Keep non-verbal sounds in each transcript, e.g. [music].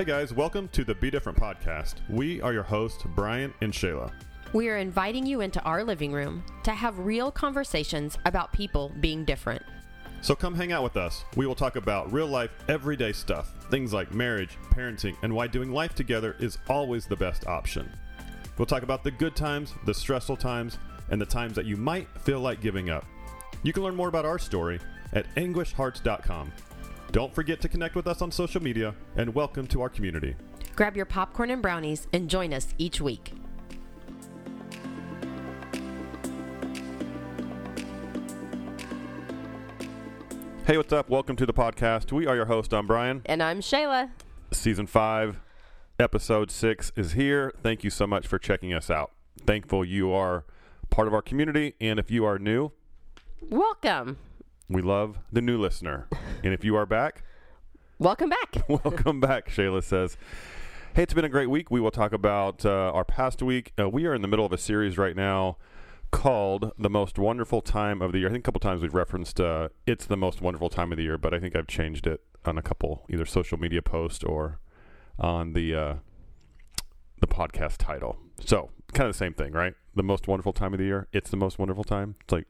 Hey guys, welcome to the Be Different podcast. We are your hosts, Brian and Shayla. We are inviting you into our living room to have real conversations about people being different. So come hang out with us. We will talk about real life, everyday stuff, things like marriage, parenting, and why doing life together is always the best option. We'll talk about the good times, the stressful times, and the times that you might feel like giving up. You can learn more about our story at anguishhearts.com. Don't forget to connect with us on social media and welcome to our community. Grab your popcorn and brownies and join us each week. Hey, what's up? Welcome to the podcast. We are your host. I'm Brian. And I'm Shayla. Season 5, episode 6 is here. Thank you so much for checking us out. Thankful you are part of our community. And if you are new, Welcome. We love the new listener. And if you are back, Welcome back. [laughs] welcome back, Shayla says. Hey, it's been a great week. We will talk about uh, our past week. Uh, we are in the middle of a series right now called The Most Wonderful Time of the Year. I think a couple times we've referenced uh, it's the most wonderful time of the year, but I think I've changed it on a couple either social media posts or on the uh, the podcast title. So, kind of the same thing, right? The most wonderful time of the year. It's the most wonderful time. It's like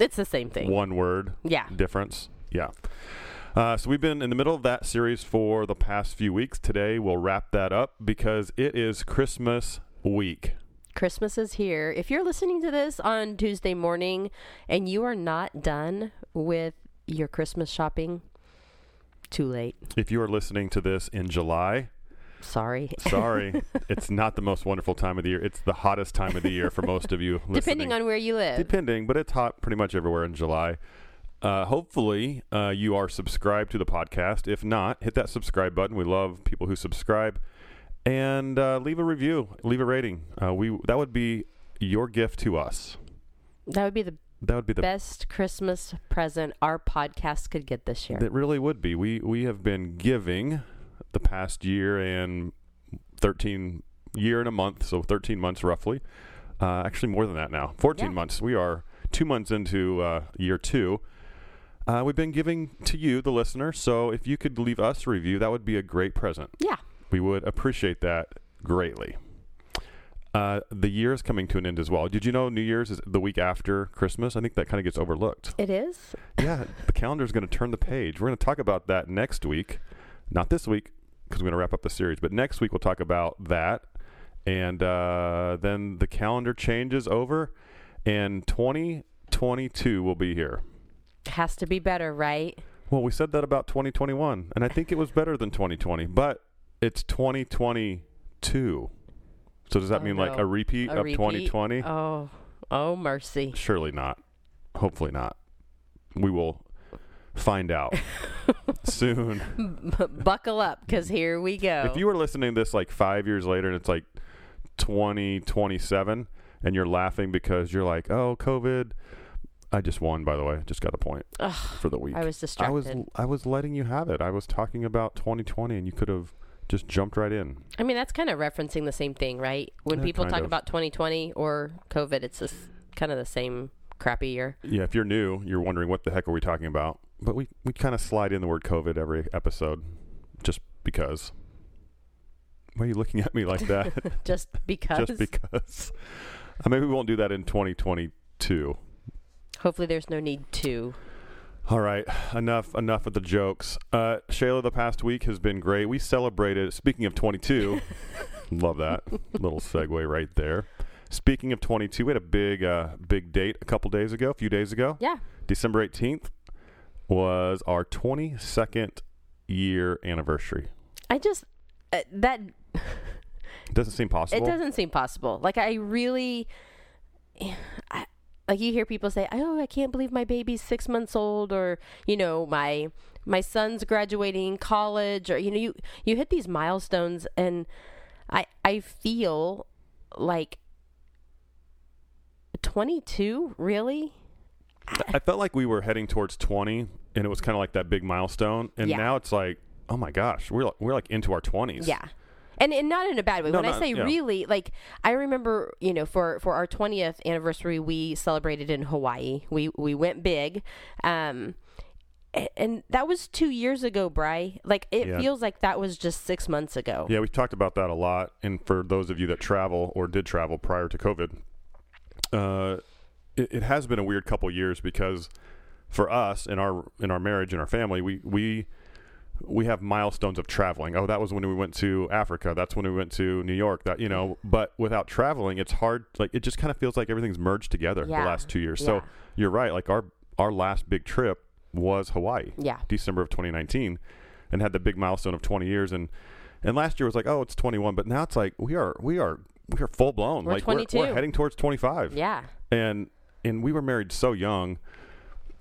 It's the same thing. one word Yeah. difference. Yeah. Uh, so we've been in the middle of that series for the past few weeks. Today we'll wrap that up because it is Christmas week. Christmas is here. If you're listening to this on Tuesday morning and you are not done with your Christmas shopping, too late. If you are listening to this in July, Sorry. sorry, [laughs] it's not the most wonderful time of the year. It's the hottest time of the year for most of you. [laughs] Listening. Depending on where you live. depending, but it's hot pretty much everywhere in July. Uh, hopefully, uh, you are subscribed to the podcast. If not, hit that subscribe button. We love people who subscribe, and uh, leave a review, leave a rating. Uh, we that would be your gift to us. that would be the That would be the best Christmas present our podcast could get this year. It really would be. We we have been giving the past year and thirteen year and a month, so thirteen months roughly. Uh, actually, more than that now. Fourteen Yeah. months. We are two months into uh, year two. Uh, we've been giving to you, the listener. So if you could leave us a review, that would be a great present. yeah. We would appreciate that greatly. Uh, the year is coming to an end as well. Did you know New Year's is the week after Christmas? I think that kind of gets overlooked. It is. Yeah, the calendar is going to turn the page. We're going to talk about that next week. Not this week, because we're going to wrap up the series, but next week we'll talk about that. And uh, then the calendar changes over, and 2022 will be here. Has to be better, right? Well, we said that about 2021, and I think it was better than 2020, but it's 2022. So does that Oh, mean like a repeat A of 2020? Oh, oh mercy. Surely not. Hopefully not. We will find out [laughs] soon. [laughs] Buckle up, because here we go. If you were listening to this like five years later and it's like 2027 and you're laughing because you're like, oh, COVID. I just won, by the way. Just got a point Ugh, for the week. I was distracted. I was I was letting you have it. I was talking about 2020 and you could have just jumped right in. I mean, that's kind of referencing the same thing, right? When Yeah, people talk of. about 2020 or COVID, it's just kind of the same crappy year. Yeah, if you're new, you're wondering what the heck are we talking about. But we, we kind of slide in the word COVID every episode just because. Why are you looking at me like that? [laughs] [laughs] Just because. just because. Uh, maybe we won't do that in 2022. Hopefully, there's no need to. All right, enough enough of the jokes. Uh, Shayla, the past week has been great. We celebrated. Speaking of 22, [laughs] love that little segue right there. Speaking of 22, we had a big uh, big date a couple days ago, a few days ago. Yeah. December 18th was our 22nd year anniversary. I just, uh, that, [laughs] doesn't seem possible. it doesn't seem possible. Like, I really, [sighs] I, like you hear people say, "Oh, I can't believe my baby's six months old," or you know, my my son's graduating college, or you know, you you hit these milestones, and I I feel like twenty two really. I felt like we were heading towards 20, and it was kind of like that big milestone. And Yeah. now it's like, oh my gosh, we're like, we're like into our 20s. Yeah. And, and not in a bad way. No, when I say yeah. really, like I remember, you know, for for our twentieth anniversary, we celebrated in Hawaii. We we went big, um, And that was two years ago, Bry. Like it Yeah. feels like that was just six months ago. Yeah, we've talked about that a lot. And for those of you that travel or did travel prior to COVID, uh, it, it has been a weird couple years because for us in our in our marriage and our family, we we we have milestones of traveling. Oh, that was when we went to Africa. That's when we went to New York. That you know, but without traveling, it's hard. Like it just kind of feels like everything's merged together Yeah. the last two years. Yeah. So you're right. Like our our last big trip was Hawaii. Yeah. December of 2019, and had the big milestone of 20 years. And and last year was like, oh, it's 21, but now it's like we are we are we are full blown. We're like We're, we're heading towards 25. Yeah. And and we were married so young.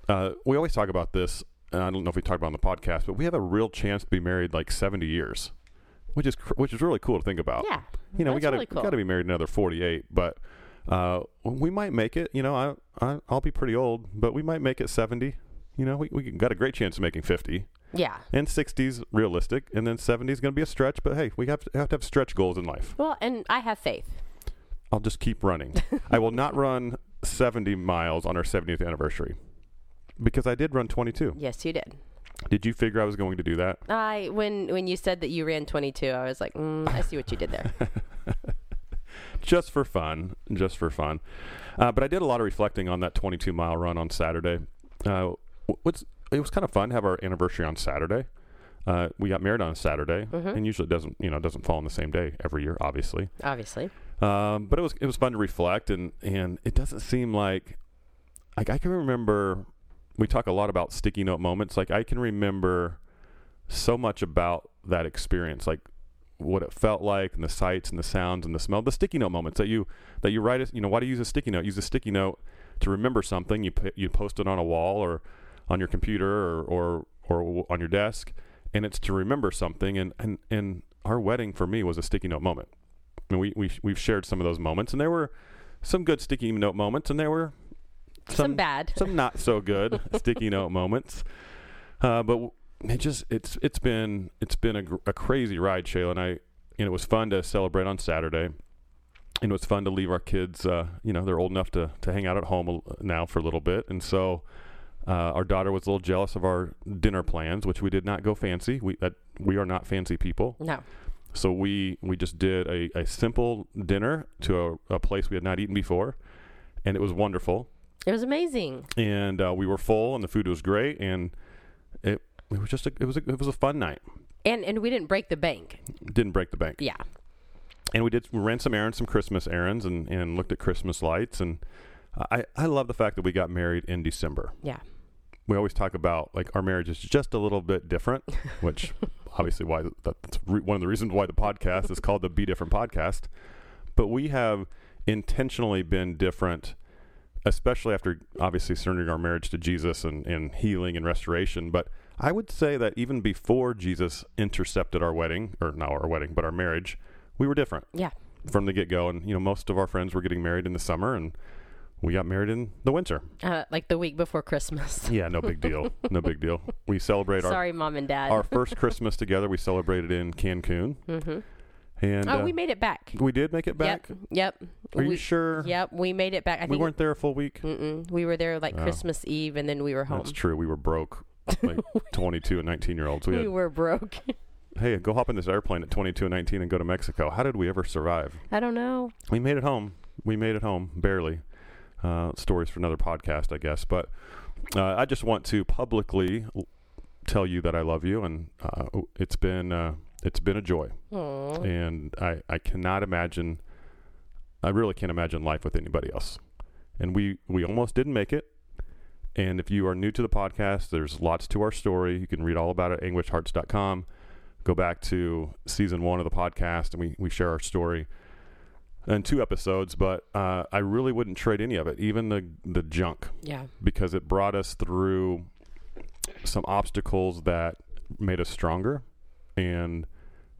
Uh, we always talk about this. And I don't know if we talked about it on the podcast, but we have a real chance to be married like 70 years, which is cr- which is really cool to think about. Yeah. You know, we got to really cool. got to be married another 48, but uh, we might make it. You know, I, I I'll be pretty old, but we might make it 70. You know, we we got a great chance of making 50 Yeah. and 60s realistic, and then 70s going to be a stretch. But hey, we have to have to have stretch goals in life. Well, and I have faith. I'll just keep running. [laughs] I will not run 70 miles on our 70th anniversary because I did run 22. Yes, you did. Did you figure I was going to do that? I when when you said that you ran 22, I was like, mm, I see what you did there. [laughs] just for fun, just for fun. Uh, but I did a lot of reflecting on that 22 mile run on Saturday. Uh, what's it was kind of fun to have our anniversary on Saturday. Uh, we got married on a Saturday, and usually it doesn't you know it doesn't fall on the same day every year, obviously. Obviously. Um, but it was it was fun to reflect, and and it doesn't seem like like I can remember. We talk a lot about sticky note moments. Like I can remember so much about that experience, like what it felt like, and the sights, and the sounds, and the smell. The sticky note moments that you that you write. it- You know, why do you use a sticky note? Use a sticky note to remember something. You you post it on a wall or on your computer or or or on your desk, and it's to remember something. And and and our wedding for me was a sticky note moment. I mean, we we we've shared some of those moments, and there were some good sticky note moments, and there were Some, bad. [laughs] some not so good [laughs] sticky note moments. Uh, but it just it's it's been it's been a, a crazy ride, Shayla, and I and it was fun to celebrate on Saturday. And it was fun to leave our kids. Uh, you know, they're old enough to to hang out at home now for a little bit, and so. Uh, our daughter was a little jealous of our dinner plans, which we did not go fancy. We that we are not fancy people. no. So we we just did a, a simple dinner to a, a place we had not eaten before, and it was wonderful. It was amazing. And uh, we were full, and the food was great, and it it was just a, it was a, it was a fun night. And and we didn't break the bank. Didn't break the bank. Yeah. And we did we ran some errands, some Christmas errands, and, and looked at Christmas lights. And I I love the fact that we got married in December. Yeah. we always talk about like our marriage is just a little bit different, [laughs] which obviously why that's re- one of the reasons why the podcast is called the Be Different podcast. But we have intentionally been different, especially after obviously surrendering our marriage to Jesus and, and healing and restoration. But I would say that even before Jesus intercepted our wedding, or not our wedding, but our marriage, we were different Yeah. from the get go. And you know, most of our friends were getting married in the summer, and we got married in the winter. Uh, like the week before Christmas. [laughs] Yeah, no big deal. no big deal. We celebrate our Sorry, mom and dad. our first Christmas together. We celebrated in Cancun, mm-hmm. And Oh, uh, we made it back. we did make it back. Yep. Yep. Are we, you sure? Yep. We made it back. I We weren't there a full week. Mm-mm. We were there like Oh. Christmas Eve, and then we were home. That's true. We were broke, like [laughs] 22 and 19 year olds. We We had, were broke. [laughs] hey, go hop in this airplane at 22 and 19 and go to Mexico. How did we ever survive? I don't know. We made it home. We made it home barely. Uh, stories for another podcast, I guess. But uh, I just want to publicly tell you that I love you, and uh, it's been uh, it's been a joy. Aw. and I, I cannot imagine I really can't imagine life with anybody else. And we we almost didn't make it. And if you are new to the podcast, there's lots to our story. You can read all about it at anguishhearts.com. Go back to season one of the podcast and we, we share our story in two episodes, but uh, I really wouldn't trade any of it, even the the junk Yeah. because it brought us through some obstacles that made us stronger and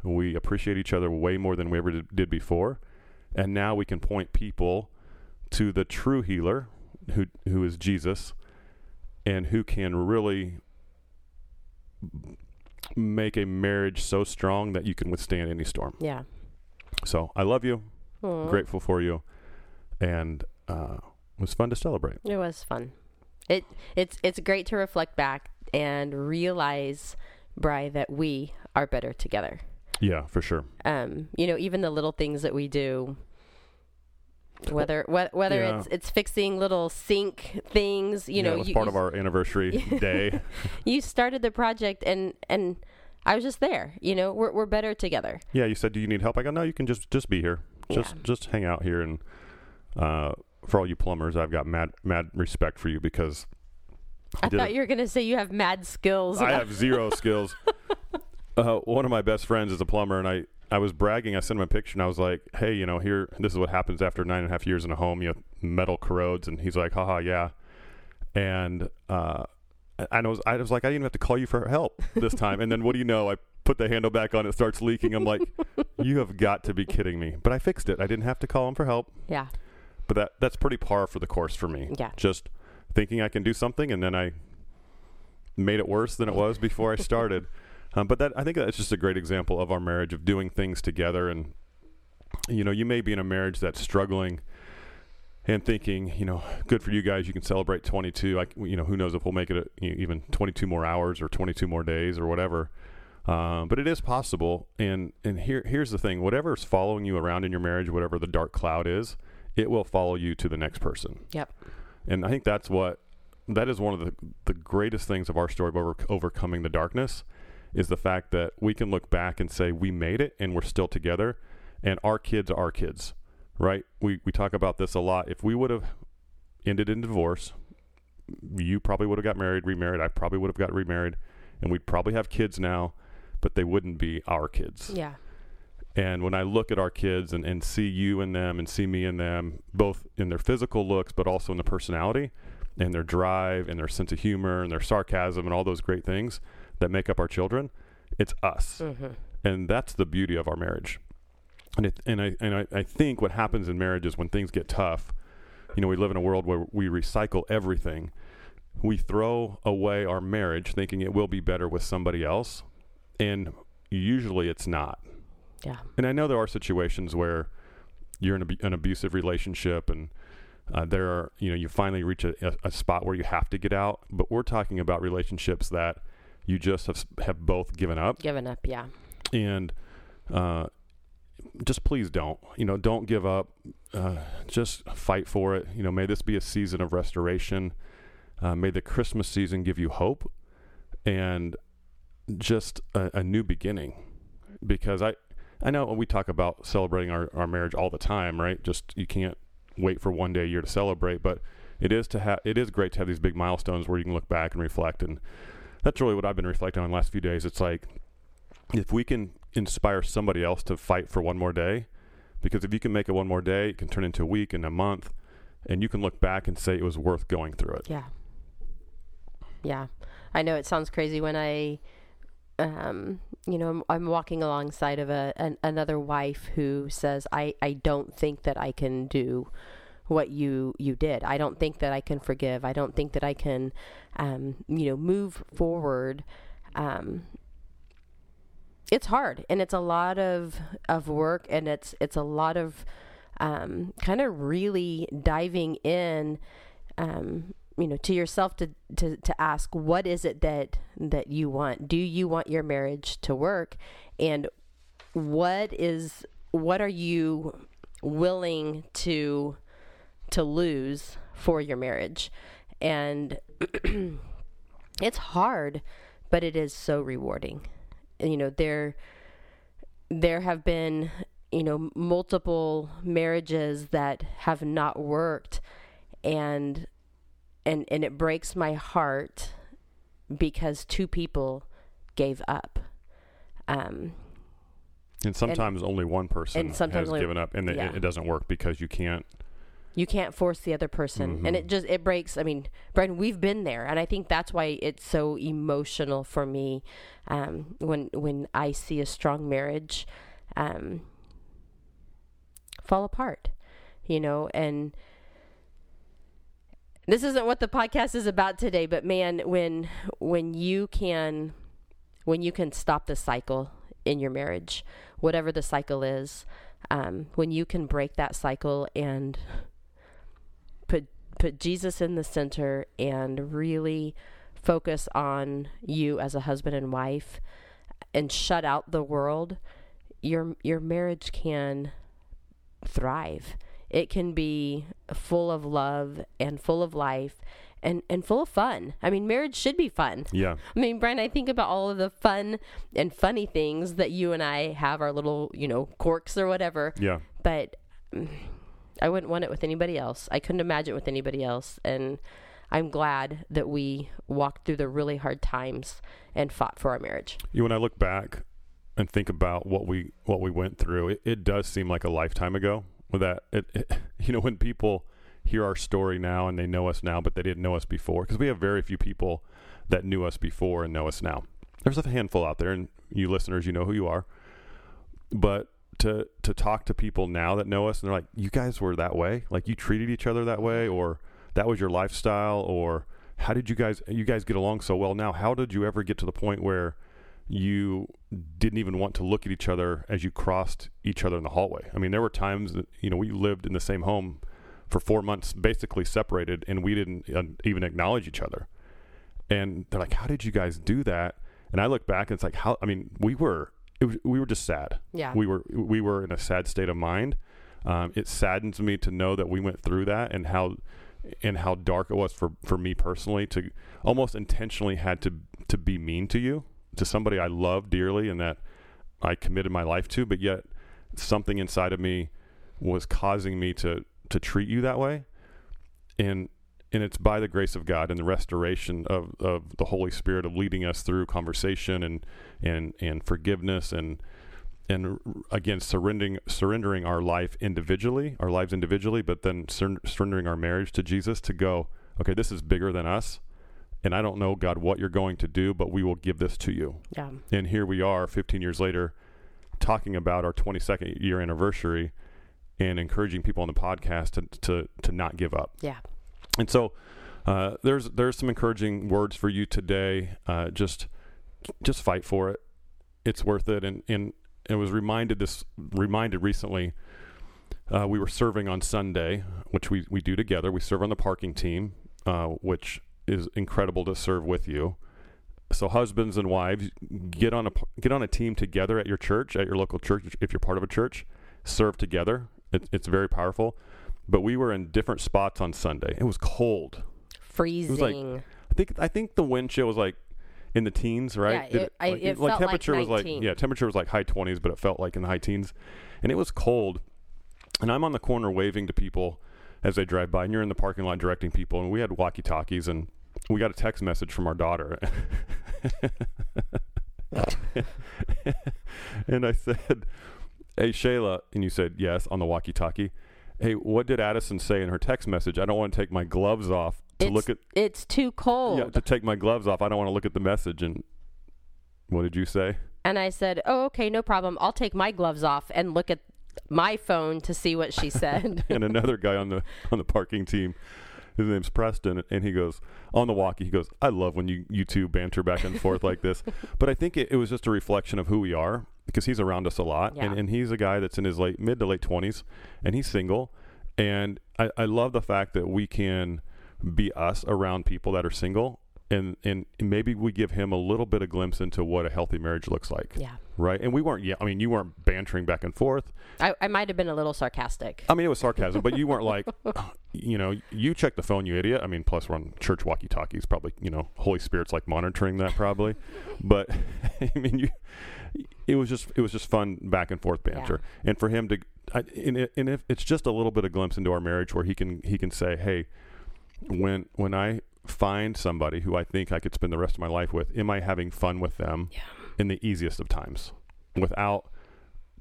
we appreciate each other way more than we ever did, before and now we can point people to the true healer who who is Jesus and who can really make a marriage so strong that you can withstand any storm. Yeah. So, I love you, Aw. grateful for you and uh, it was fun to celebrate. It was fun. It it's it's great to reflect back and realize, Bry, that we are better together. Yeah, for sure. Um, you know, even the little things that we do, whether wh- whether Yeah. it's it's fixing little sink things, you yeah, know, it was you, part you, of our anniversary [laughs] day. you started the project and and I was just there. You know, we're we're better together. Yeah, you said, "Do you need help?" I go, "No, you can just just be here. Just Yeah. just hang out here." And uh, for all you plumbers, I've got mad mad respect for you because I did thought it. you were gonna say you have mad skills. I have zero skills. [laughs] Uh, one of my best friends is a plumber, and I I was bragging. I sent him a picture, and I was like, "Hey, you know, here this is what happens after nine and a half years in a home. You know, metal corrodes." And he's like, "Haha, yeah." And uh, I was I was like, I didn't even have to call you for help this time. and then what do you know? I put the handle back on, it starts leaking. I'm like, [laughs] you have got to be kidding me. But I fixed it. I didn't have to call him for help. yeah, But that that's pretty par for the course for me. Yeah. Just thinking I can do something, and then I made it worse than it was before I [laughs] started. Um, but that I think that's just a great example of our marriage of doing things together. And you know, you may be in a marriage that's struggling and thinking, you know, good for you guys. You can celebrate 22. Like, you know, who knows if we'll make it a, you know, even 22 more hours or 22 more days or whatever. Um, but it is possible. And and here here's the thing: whatever's following you around in your marriage, whatever the dark cloud is, it will follow you to the next person. yep, And I think that's what that is one of the the greatest things of our story of over, overcoming the darkness is the fact that we can look back and say we made it and we're still together and our kids are our kids. Right? We we talk about this a lot. If we would have ended in divorce, you probably would have got married, remarried, I probably would have got remarried, and we'd probably have kids now, but they wouldn't be our kids. yeah, And when I look at our kids and, and see you in them and see me in them, both in their physical looks, but also in the personality and their drive and their sense of humor and their sarcasm and all those great things that make up our children, it's us. hmm And that's the beauty of our marriage. And, it, and, I, and I, I think what happens in marriage is when things get tough, you know, we live in a world where we recycle everything. We throw away our marriage thinking it will be better with somebody else. And usually it's not. Yeah, And I know there are situations where you're in a, an abusive relationship and uh, there are, you know, you finally reach a, a, a spot where you have to get out. But we're talking about relationships that you just have, have both given up. given up. Yeah, And uh, just please don't, you know, don't give up. Uh, just fight for it. You know, may this be a season of restoration. Uh, may the Christmas season give you hope and just a, a new beginning. Because I, I know we talk about celebrating our, our marriage all the time, right? Just you can't wait for one day a year to celebrate, but it is to have it is great to have these big milestones where you can look back and reflect and that's really what I've been reflecting on the last few days. It's like if we can inspire somebody else to fight for one more day, because if you can make it one more day, it can turn into a week and a month, and you can look back and say it was worth going through it. yeah, yeah. I know it sounds crazy when I, um, you know, I'm, I'm walking alongside of a an, another wife who says, "I I don't think that I can do." what you you did i don't think that i can forgive i don't think that i can um, you know move forward um, it's hard and it's a lot of of work and it's it's a lot of um, kind of really diving in um, you know to yourself to, to to ask what is it that that you want? Do you want your marriage to work? And what is what are you willing to to lose for your marriage? And [clears throat] it's hard but it is so rewarding. You know there there have been you know multiple marriages that have not worked and and and it breaks my heart because two people gave up um And sometimes only one person and has only- given up, and it- yeah. it, doesn't work because you can't. you can't force the other person and Mhm. it just it breaks i mean Brian, we've been there and i think that's why it's so emotional for me um, when when i see a strong marriage um, fall apart you know and this isn't what the podcast is about today but man when when you can when you can stop the cycle in your marriage whatever the cycle is um, when you can break that cycle and put put Jesus in the center and really focus on you as a husband and wife and shut out the world, your your marriage can thrive. It can be full of love and full of life and, and full of fun. I mean, marriage should be fun. Yeah. I mean, Brian, I think about all of the fun and funny things that you and I have, our little, you know, quirks or whatever. Yeah. But mm, I wouldn't want it with anybody else. I couldn't imagine it with anybody else. And I'm glad that we walked through the really hard times and fought for our marriage. You when I look back and think about what we what we went through, it, it does seem like a lifetime ago. With that, it, it, [laughs] you know, when people hear our story now and they know us now, but they didn't know us before, because we have very few people that knew us before and know us now. There's a handful out there, and you listeners, you know who you are. But to to talk to people now that know us and they're like, you guys were that way, like you treated each other that way, or that was your lifestyle, or how did you guys you guys get along so well now? How did you ever get to the point where you didn't even want to look at each other as you crossed each other in the hallway. I mean, there were times that you know we lived in the same home for four months, basically separated, and we didn't uh, even acknowledge each other. And they're like, "How did you guys do that?" And I look back, and it's like, "How?" I mean, we were was, we were just sad. Yeah, we were we were in a sad state of mind. Um, it saddens me to know that we went through that and how and how dark it was for for me personally to almost intentionally had to to be mean to you to somebody I love dearly and that I committed my life to, but yet something inside of me was causing me to to treat you that way. And and it's by the grace of God and the restoration of, of the Holy Spirit of leading us through conversation and and and forgiveness and and again surrendering surrendering our life individually, our lives individually, but then surrendering our marriage to Jesus to go, okay, this is bigger than us and I don't know, God, what you're going to do, but we will give this to you. Yeah. And here we are 15 years later talking about our 22nd year anniversary and encouraging people on the podcast to, to, to not give up. Yeah. And so uh, there's there's some encouraging words for you today. Uh, just just fight for it. It's worth it. And and it was reminded this reminded recently. Uh, we were serving on Sunday, which we, we do together. We serve on the parking team, uh, which is incredible to serve with you. So husbands and wives, get on a get on a team together at your church, at your local church, if you're part of a church, serve together. It, it's very powerful. But we were in different spots on Sunday. It was cold, freezing. It was like, I think I think the wind chill was like in the teens, right? Yeah, it, I, like, it like temperature like was like yeah, temperature was like high twenties, but it felt like in the high teens, and it was cold. And I'm on the corner waving to people as they drive by, and you're in the parking lot directing people, and we had walkie talkies and we got a text message from our daughter. [laughs] and I said, Hey, Shayla. And you said, Yes, on the walkie talkie. Hey, what did Addison say in her text message? I don't want to take my gloves off to it's, look at. It's too cold. Yeah, to take my gloves off. I don't want to look at the message. And what did you say? And I said, Oh, okay, no problem. I'll take my gloves off and look at my phone to see what she said. [laughs] and another guy on the on the parking team his name's Preston, and he goes on the walkie. He goes, "I love when you you two banter back and forth like this." [laughs] But I think it, it, was just a reflection of who we are because he's around us a lot, yeah. and, and he's a guy that's in his late mid to late twenties, and he's single, and I, I love the fact that we can be us around people that are single and and maybe we give him a little bit of glimpse into what a healthy marriage looks like. Yeah. Right. And we weren't. Yeah. I mean, you weren't bantering back and forth. I, I might have been a little sarcastic. I mean, it was sarcasm, but you weren't like, [laughs] uh, you know, you check the phone, you idiot. I mean, plus we're on church walkie talkies. Probably, you know, Holy Spirit's like monitoring that probably. [laughs] but [laughs] I mean, you. It was just it was just fun back and forth banter, yeah. and for him to, I, and, it, and if it's just a little bit of glimpse into our marriage where he can he can say, hey, when when I find somebody who I think I could spend the rest of my life with, am I having fun with them yeah. in the easiest of times without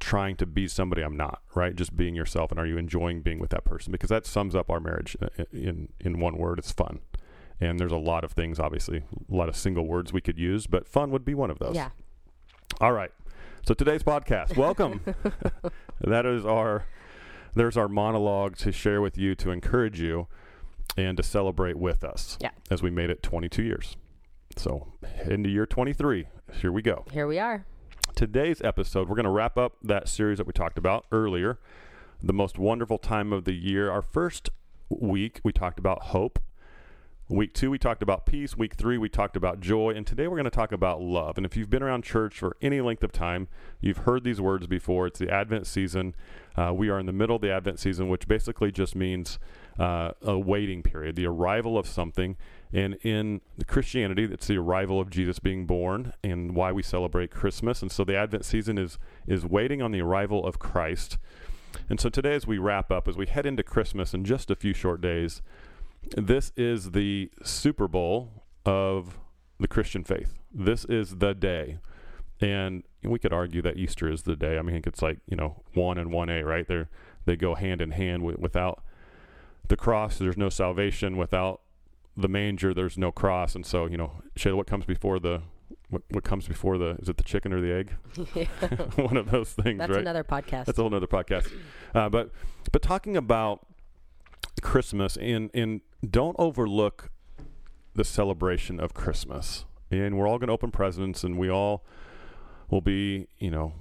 trying to be somebody I'm not, right? Just being yourself and are you enjoying being with that person? Because that sums up our marriage uh, in in one word, it's fun. And there's a lot of things obviously, a lot of single words we could use, but fun would be one of those. Yeah. All right. So today's podcast, welcome. [laughs] that is our there's our monologue to share with you to encourage you and to celebrate with us yeah. as we made it 22 years. So, into year 23, here we go. Here we are. Today's episode, we're going to wrap up that series that we talked about earlier, the most wonderful time of the year. Our first week, we talked about hope. Week two, we talked about peace. Week three, we talked about joy. And today we're going to talk about love. And if you've been around church for any length of time, you've heard these words before. It's the Advent season. Uh, we are in the middle of the Advent season, which basically just means uh, a waiting period, the arrival of something. And in Christianity, it's the arrival of Jesus being born and why we celebrate Christmas. And so the Advent season is is waiting on the arrival of Christ. And so today, as we wrap up, as we head into Christmas in just a few short days, this is the Super Bowl of the Christian faith. This is the day. And we could argue that Easter is the day. I mean, it's like, you know, 1 and 1A, right? They're, they go hand in hand with, without the cross, there's no salvation. Without the manger, there's no cross. And so, you know, Shayla, what comes before the what, what comes before the is it the chicken or the egg? [laughs] [laughs] One of those things, That's right? another podcast. That's a whole other podcast. Uh, but but talking about Christmas and and don't overlook the celebration of Christmas. And we're all going to open presents, and we all will be, you know,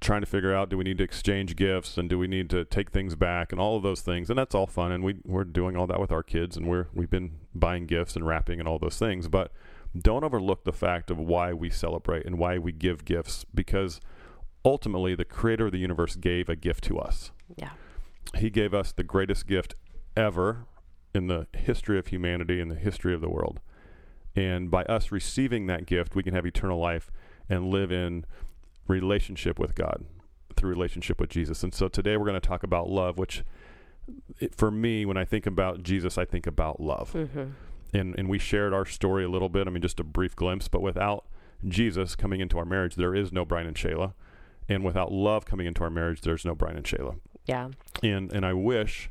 trying to figure out do we need to exchange gifts and do we need to take things back and all of those things. And that's all fun, and we we're doing all that with our kids, and we're we've been buying gifts and wrapping and all those things. But don't overlook the fact of why we celebrate and why we give gifts, because ultimately the Creator of the universe gave a gift to us. yeah. He gave us the greatest gift ever in the history of humanity and the history of the world. And by us receiving that gift, we can have eternal life and live in relationship with God through relationship with Jesus. And so today we're going to talk about love, which it, for me, when I think about Jesus, I think about love. Mm-hmm. And, and we shared our story a little bit. I mean, just a brief glimpse, but without Jesus coming into our marriage, there is no Brian and Shayla. And without love coming into our marriage, there's no Brian and Shayla Yeah. and and I wish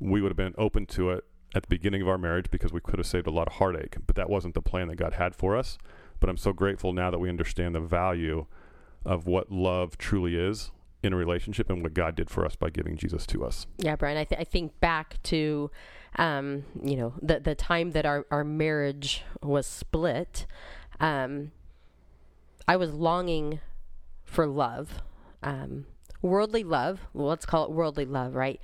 we would have been open to it at the beginning of our marriage because we could have saved a lot of heartache. But that wasn't the plan that God had for us. But I'm so grateful now that we understand the value of what love truly is in a relationship and what God did for us by giving Jesus to us. Yeah, Brian. I, th- I think back to, um, you know, the the time that our our marriage was split. Um, I was longing for love, um, worldly love. Well, let's call it worldly love, right?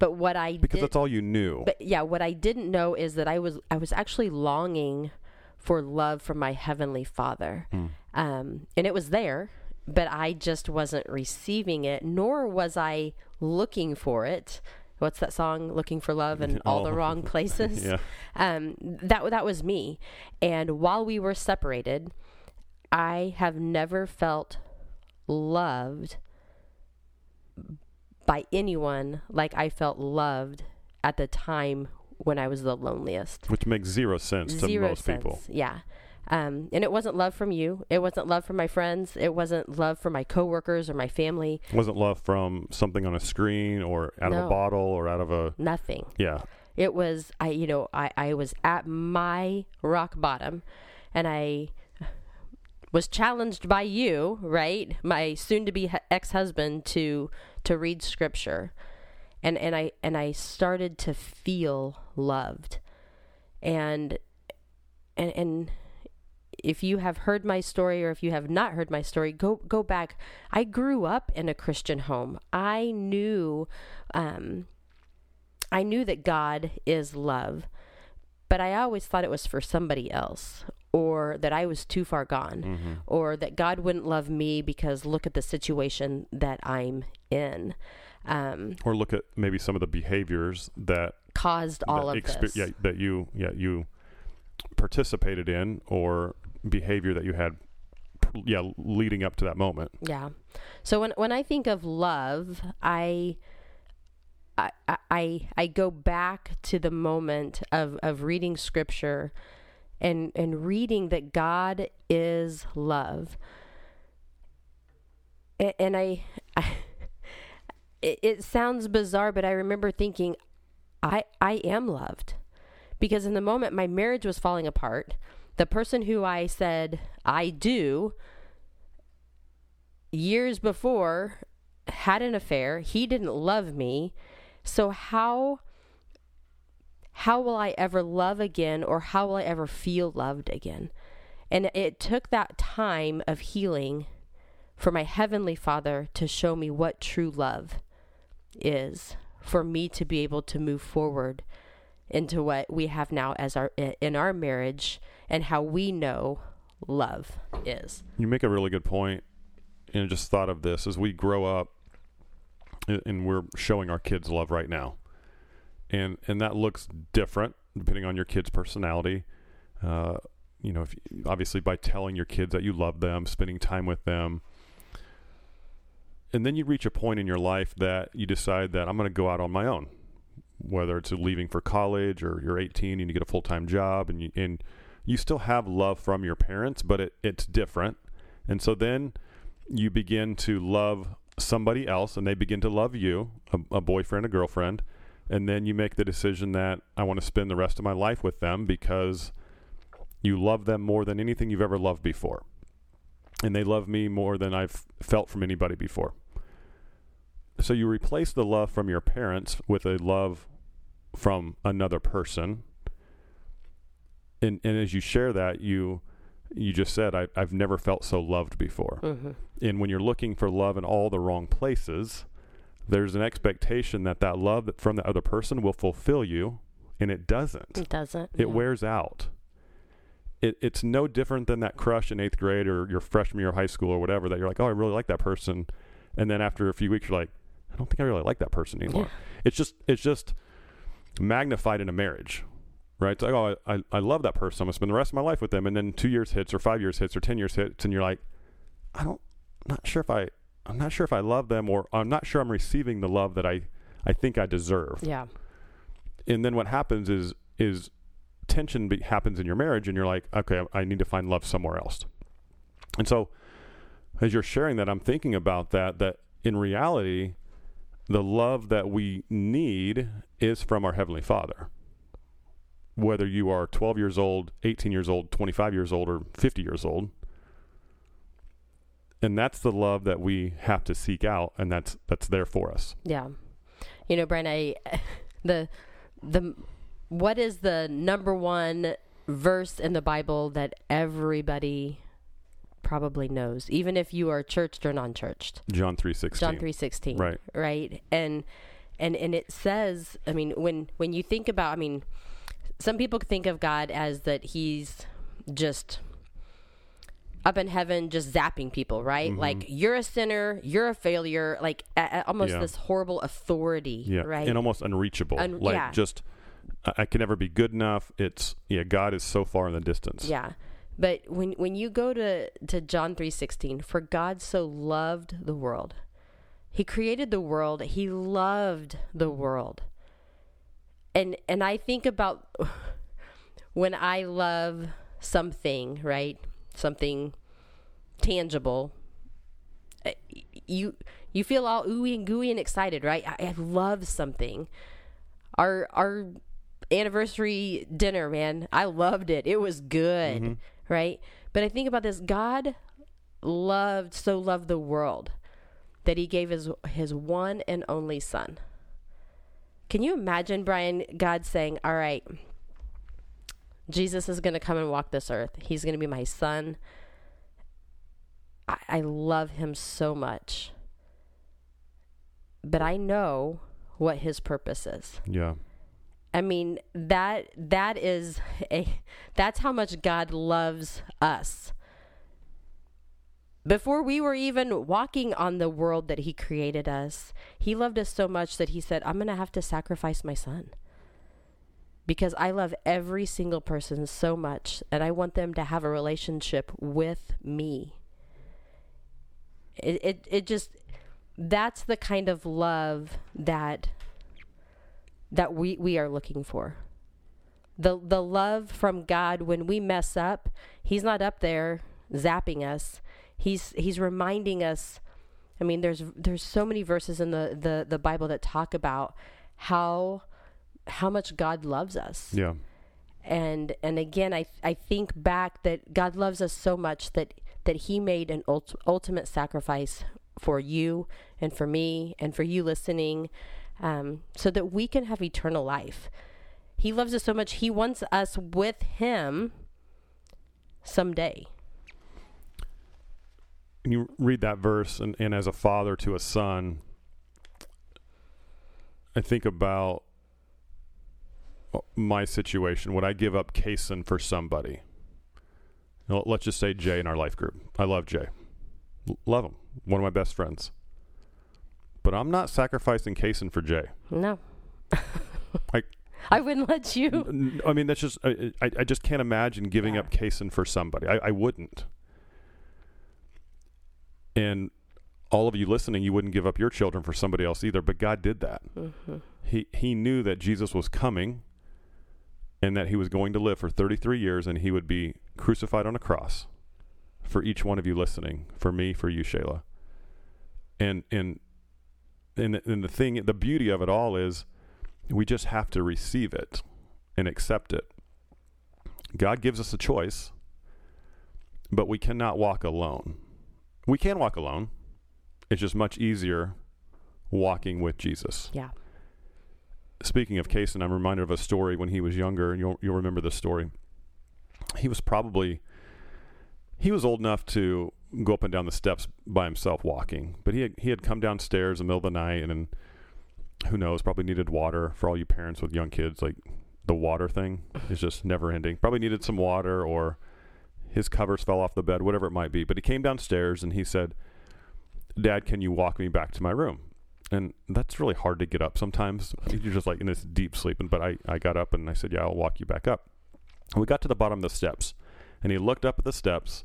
But what I Because did, that's all you knew. but yeah, what I didn't know is that I was I was actually longing for love from my heavenly Father, Hmm. um, and it was there, but I just wasn't receiving it, nor was I looking for it. What's that song? Looking for love in all the Oh. wrong [laughs] places. yeah. Um, that that was me, and while we were separated, I have never felt loved by anyone like I felt loved at the time when I was the loneliest. Which makes zero sense to Zero most sense. people. Yeah. Um, and it wasn't love from you. It wasn't love from my friends. It wasn't love from my coworkers or my family. It wasn't love from something on a screen or out of a bottle or out of a Nothing. yeah. It was I you know, I, I was at my rock bottom and I was challenged by you, right? My soon to be ex husband to to read scripture. And and I and I started to feel loved. And and and if you have heard my story or if you have not heard my story, go go back. I grew up in a Christian home. I knew um I knew that God is love, but I always thought it was for somebody else or that I was too far gone Mm-hmm. or that God wouldn't love me because look at the situation that I'm in. Um, Or look at maybe some of the behaviors that caused all that of expe- this. Yeah, that you yeah you participated in or behavior that you had yeah leading up to that moment. Yeah. So when when I think of love, I I I I go back to the moment of of reading scripture and and reading that God is love. A- And I, [laughs] I it, it sounds bizarre, but I remember thinking I I am loved. Because in the moment my marriage was falling apart, the person who I said I do years before had an affair. He didn't love me. So how how will I ever love again or how will I ever feel loved again? And it took that time of healing for my heavenly Father to show me what true love is for me to be able to move forward into what we have now as our in our marriage and how we know love is. You make a really good point, and just thought of this as we grow up, and we're showing our kids love right now, and and that looks different depending on your kid's personality. Uh, you know, if obviously by telling your kids that you love them, spending time with them, and then you reach a point in your life that you decide that I'm going to go out on my own, whether it's leaving for college or you're 18 and you get a full time job, and you and you still have love from your parents, but it, it's different. And so then you begin to love somebody else and they begin to love you, a, a boyfriend, a girlfriend. And then you make the decision that I want to spend the rest of my life with them because you love them more than anything you've ever loved before. And they love me more than I've felt from anybody before. So you replace the love from your parents with a love from another person and and as you share that you you just said I, i've never felt so loved before Mm-hmm. and when you're looking for love in all the wrong places there's an expectation that that love from the other person will fulfill you and it doesn't It doesn't. it yeah. wears out it, it's no different than that crush in eighth grade or your freshman year of high school or whatever that you're like oh i really like that person and then after a few weeks you're like i don't think i really like that person anymore it's just it's just magnified in a marriage right? It's like oh I, I, love that person. I'm gonna spend the rest of my life with them. And then two years hits or five years hits or ten years hits and you're like i don't I'm not sure if i i'm not sure if i love them or i'm not sure i'm receiving the love that i i think i deserve. Yeah. and then what happens is is tension be, happens in your marriage and you're like okay I need to find love somewhere else. And so as you're sharing that i'm thinking about that that in reality the love that we need is from our heavenly father. Whether you are 12 years old 18 years old 25 years old or 50 years old. And that's the love that we have to seek out and that's that's there for us. Yeah. You know, Brian, I [laughs] the the what is the number one verse in the Bible that everybody probably knows, even if you are churched or non-churched? john 3.16 John three sixteen. right Right. And and and it says, I mean, when when you think about, I mean, some people think of God as that He's just up in heaven just zapping people right Mhm. like you're a sinner you're a failure like a, a- almost Yeah. this horrible authority yeah right and almost unreachable Un- like yeah. just I, I can never be good enough it's yeah god is so far in the distance Yeah. But when when you go to to John 3:16, for God so loved the world. He created the world. He loved the world. And and I think about [laughs] when I love something, right? Something tangible. uh, You you feel all ooey and gooey and excited, right? I, I love something. Our our anniversary dinner, man. I loved it. It was good, Mhm. Right? But I think about this God loved so loved the world that he gave his his one and only son. Can you imagine Brian God saying, "All right, Jesus is going to come and walk this earth. He's going to be my son. I, I love him so much. But I know what his purpose is. yeah I mean that that is a that's how much God loves us. Before we were even walking on the world that he created us, he loved us so much that he said, "I'm going to have to sacrifice my son." Because I love every single person so much and I want them to have a relationship with me. It it it just that's the kind of love that that we we are looking for. The the love from God when we mess up, he's not up there zapping us. He's he's reminding us I mean there's there's so many verses in the the the Bible that talk about how how much God loves us yeah and and again I I think back that God loves us so much that that he made an ult- ultimate sacrifice for you and for me and for you listening um, so that we can have eternal life. He loves us so much he wants us with him someday. and you read that verse and, and as a father to a son i think about my situation, would I give up Kaysen for somebody? Let's just say Jay in our life group. I love Jay. L- love him. One of my best friends. But I'm not sacrificing Kaysen for Jay. No. [laughs] I- I wouldn't let you. N- I mean, that's just I, I, I just can't imagine giving Yeah. up Kaysen for somebody. I, I wouldn't. And all of you listening, you wouldn't give up your children for somebody else either. But God did that. Mhm. He he knew that Jesus was coming, and that he was going to live for 33 years, and he would be crucified on a cross for each one of you listening, for me, for you, Shayla. And and and and the thing, the beauty of it all is, we just have to receive it and accept it. God gives us a choice, but we cannot walk alone. We can walk alone. It's just much easier walking with Jesus. Yeah. Speaking of Kaysen, I'm reminded of a story when he was younger, and you'll you'll remember this story. He was probably he was old enough to go up and down the steps by himself walking, but he had, he had come downstairs in the middle of the night, and, then who knows, probably needed water for all you parents with young kids. Like the water thing is just never ending. Probably needed some water, or his covers fell off the bed, whatever it might be. But he came downstairs and he said, "Dad, can you walk me back to my room?" and that's really hard to get up sometimes you're just like in this deep sleeping but I, I got up and i said yeah i'll walk you back up and we got to the bottom of the steps and he looked up at the steps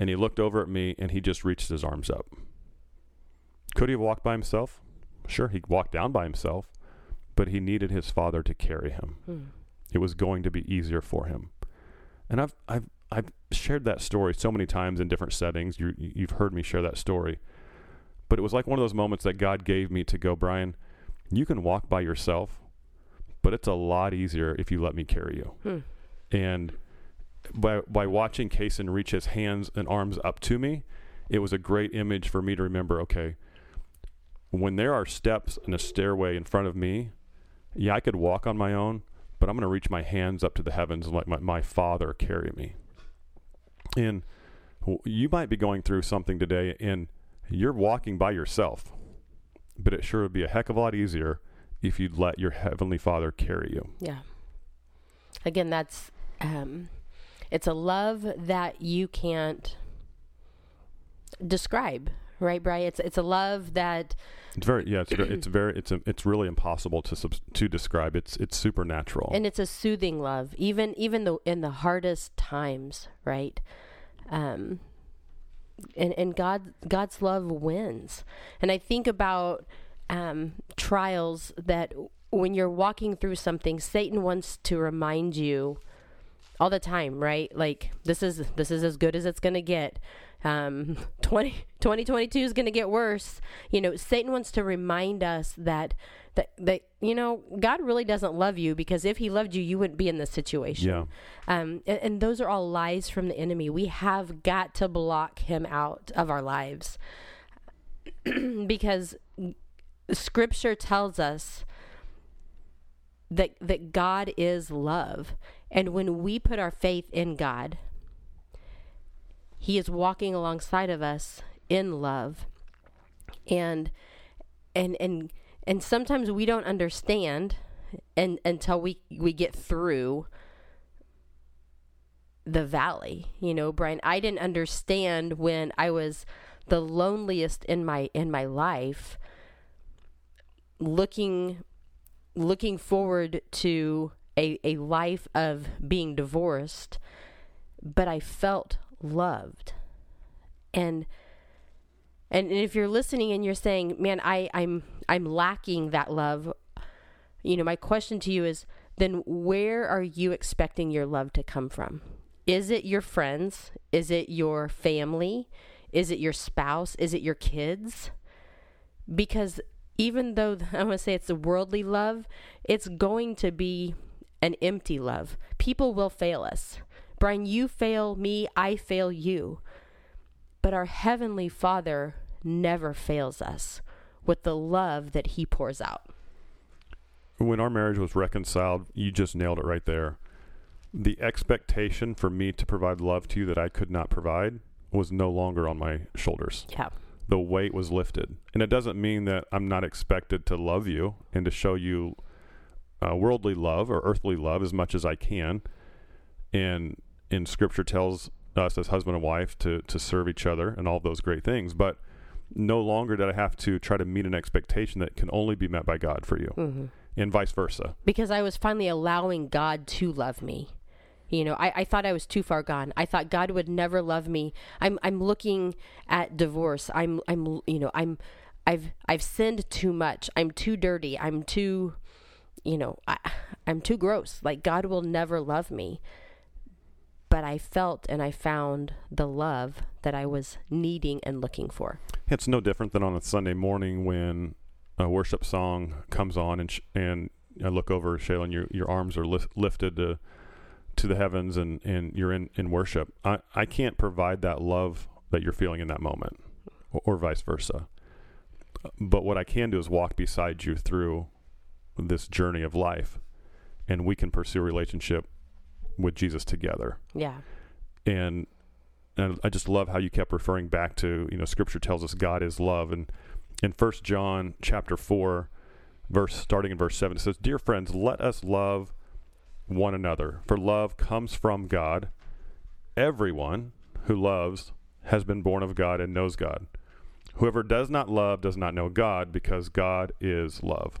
and he looked over at me and he just reached his arms up could he have walked by himself sure he walked down by himself but he needed his father to carry him Hmm. it was going to be easier for him and i've i've i've shared that story so many times in different settings you you've heard me share that story but it was like one of those moments that God gave me to go, Brian, you can walk by yourself, but it's a lot easier if you let me carry you. Hmm. And by by watching Kaysen reach his hands and arms up to me, it was a great image for me to remember, okay, when there are steps and a stairway in front of me, yeah, I could walk on my own, but I'm going to reach my hands up to the heavens and let my, my Father carry me. And you might be going through something today, and you're walking by yourself, but it sure would be a heck of a lot easier if you'd let your Heavenly Father carry you. Yeah. Again, that's um, it's a love that you can't describe, right, Brian? It's it's a love that It's very, yeah, it's very, it's very, it's a, it's really impossible to subs- to describe. It's it's supernatural. and it's a soothing love, even even though in the hardest times, right? Um, and and God God's love wins. And I think about um, trials that when you're walking through something, Satan wants to remind you all the time, right? Like this is this is as good as it's going to get. Um, [laughs] 20, 2022 is going to get worse. You know, Satan wants to remind us that that that you know God really doesn't love you because if He loved you, you wouldn't be in this situation. yeah, Um, and, and those are all lies from the enemy. We have got to block him out of our lives [clears throat] because scripture tells us that that God is love. And when we put our faith in God, he is walking alongside of us in love. And and and and sometimes we don't understand and until we we get through the valley you know brian i didn't understand when i was the loneliest in my in my life looking looking forward to a, a life of being divorced but i felt loved and and if you're listening and you're saying man i i'm i'm lacking that love you know my question to you is then where are you expecting your love to come from is it your friends? Is it your family? Is it your spouse? Is it your kids? Because even though I'm going to say it's a worldly love, it's going to be an empty love. People will fail us. Brian, you fail me, I fail you. But our Heavenly Father never fails us with the love that He pours out. when our marriage was reconciled, you just nailed it right there. The expectation for me to provide love to you that I could not provide was no longer on my shoulders. Yeah. The weight was lifted. And it doesn't mean that I'm not expected to love you and to show you uh, worldly love or earthly love as much as I can, and in Scripture tells us as husband and wife to to serve each other and all those great things. But no longer did I have to try to meet an expectation that can only be met by God for you, Mm-hmm. and vice versa. because I was finally allowing God to love me. You know, I, I thought I was too far gone. I thought God would never love me. I'm I'm looking at divorce. I'm I'm you know I'm I've I've sinned too much. I'm too dirty. I'm too you know I, I'm too gross. Like God will never love me. But I felt and I found the love that I was needing and looking for. It's no different than on a Sunday morning when a worship song comes on and sh- and I look over Shayla and your your arms are lif- lifted to to the heavens and and you're in in worship. I I can't provide that love that you're feeling in that moment, or, or vice versa. But what I can do is walk beside you through this journey of life, and we can pursue a relationship with Jesus together Yeah. and and I just love how you kept referring back to you know Scripture tells us God is love, and in First John chapter four, verse starting in verse seven, it says, "Dear friends, let us love one another, for love comes from God. Everyone who loves has been born of God and knows God. Whoever does not love does not know God, because God is love.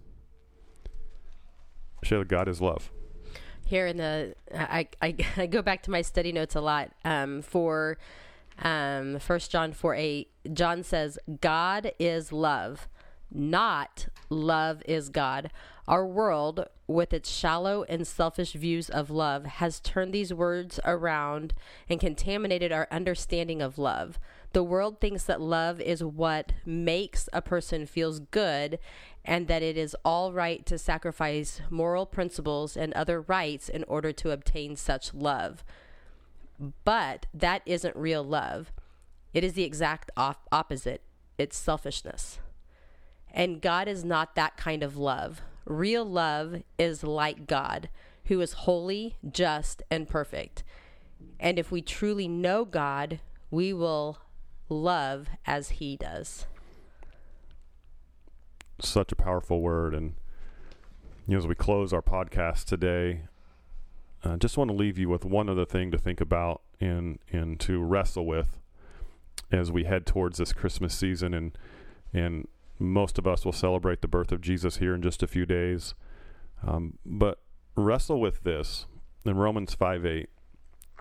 Shayla, God is love. here in the I, I, [laughs] I go back to my study notes a lot um, for um, 1 john 4 8 john says god is love not love is god our world with its shallow and selfish views of love has turned these words around and contaminated our understanding of love the world thinks that love is what makes a person feels good and that it is all right to sacrifice moral principles and other rights in order to obtain such love. But that isn't real love. It is the exact op- opposite. It's selfishness. And God is not that kind of love. Real love is like God, who is holy, just, and perfect. And if we truly know God, we will love as He does. Such a powerful word. And you know, as we close our podcast today, I uh, just want to leave you with one other thing to think about and and to wrestle with as we head towards this Christmas season. And and most of us will celebrate the birth of Jesus here in just a few days. Um, but wrestle with this in Romans five eight.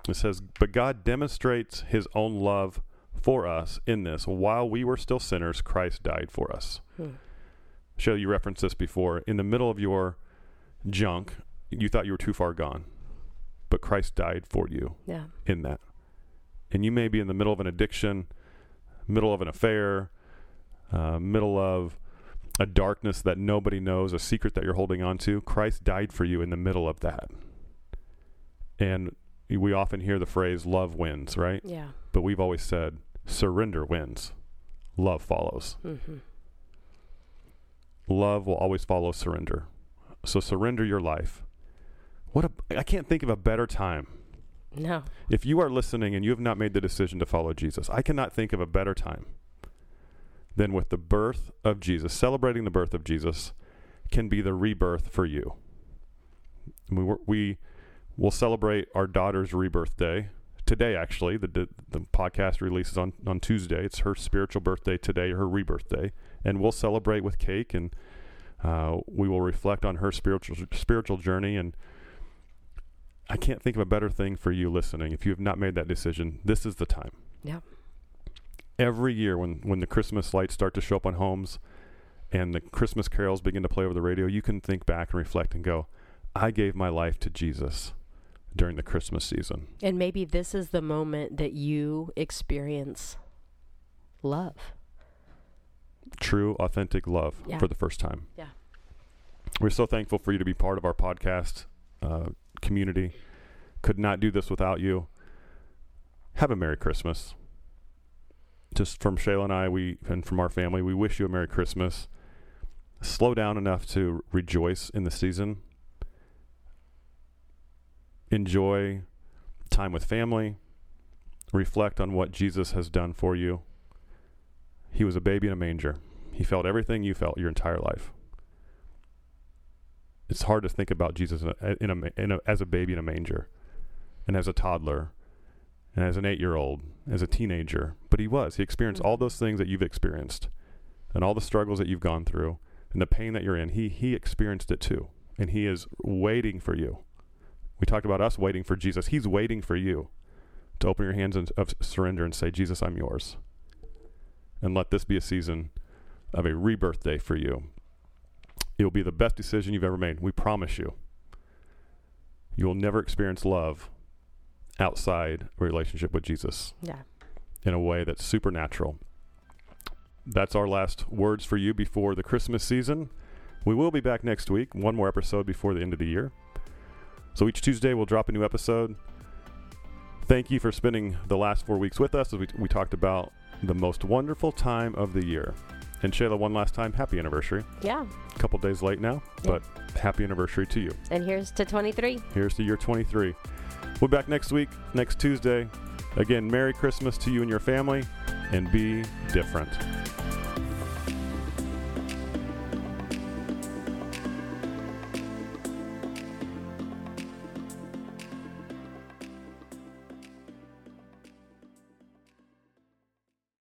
It says, "But God demonstrates His own love." For us in this, while we were still sinners, Christ died for us. Hmm. Show you referenced this before. In the middle of your junk, you thought you were too far gone, but Christ died for you Yeah. in that. And you may be in the middle of an addiction, middle of an affair, uh, middle of a darkness that nobody knows, a secret that you're holding on to. Christ died for you in the middle of that. And we often hear the phrase love wins, right? Yeah. But we've always said surrender wins, love follows Mm-hmm. Love will always follow surrender. So surrender your life. What a I can't think of a better time. No. If you are listening and you have not made the decision to follow Jesus, I cannot think of a better time than with the birth of Jesus. Celebrating the birth of Jesus can be the rebirth for you. We we will celebrate our daughter's rebirth day today. Actually, the, the the podcast releases on on Tuesday. It's her spiritual birthday today, her rebirth day, and we'll celebrate with cake and uh, we will reflect on her spiritual spiritual journey and I can't think of a better thing for you listening. If you have not made that decision, this is the time. Yeah. Every year when when the Christmas lights start to show up on homes and the Christmas carols begin to play over the radio, you can think back and reflect and go, I gave my life to Jesus during the Christmas season. And maybe this is the moment that you experience love. True, authentic love Yeah. for the first time. Yeah. We're so thankful for you to be part of our podcast. uh, community. Could not do this without you. Have a Merry Christmas. Just from Shayla and I, we and from our family, we wish you a Merry Christmas. Slow down enough to rejoice in the season. Enjoy time with family. Reflect on what Jesus has done for you. He was a baby in a manger. He felt everything you felt your entire life. It's hard to think about Jesus in a, in a, in a, as a baby in a manger, and as a toddler, and as an eight-year-old, as a teenager. But he was. He experienced all those things that you've experienced, and all the struggles that you've gone through, and the pain that you're in. He he experienced it too, and he is waiting for you. We talked about us waiting for Jesus. He's waiting for you to open your hands of surrender and say, Jesus, I'm yours. And let this be a season of a rebirth day for you. It will be the best decision you've ever made. We promise you. You will never experience love outside a relationship with Jesus. Yeah. In a way that's supernatural. That's our last words for you before the Christmas season. We will be back next week, one more episode before the end of the year. So each Tuesday we'll drop a new episode. Thank you for spending the last four weeks with us as we, we talked about the most wonderful time of the year. And Shayla, one last time, happy anniversary. Yeah. A couple days late now, Yeah. but happy anniversary to you. And here's to 23. Here's to year 23. We'll be back next week, next Tuesday. Again, Merry Christmas to you and your family, and be different.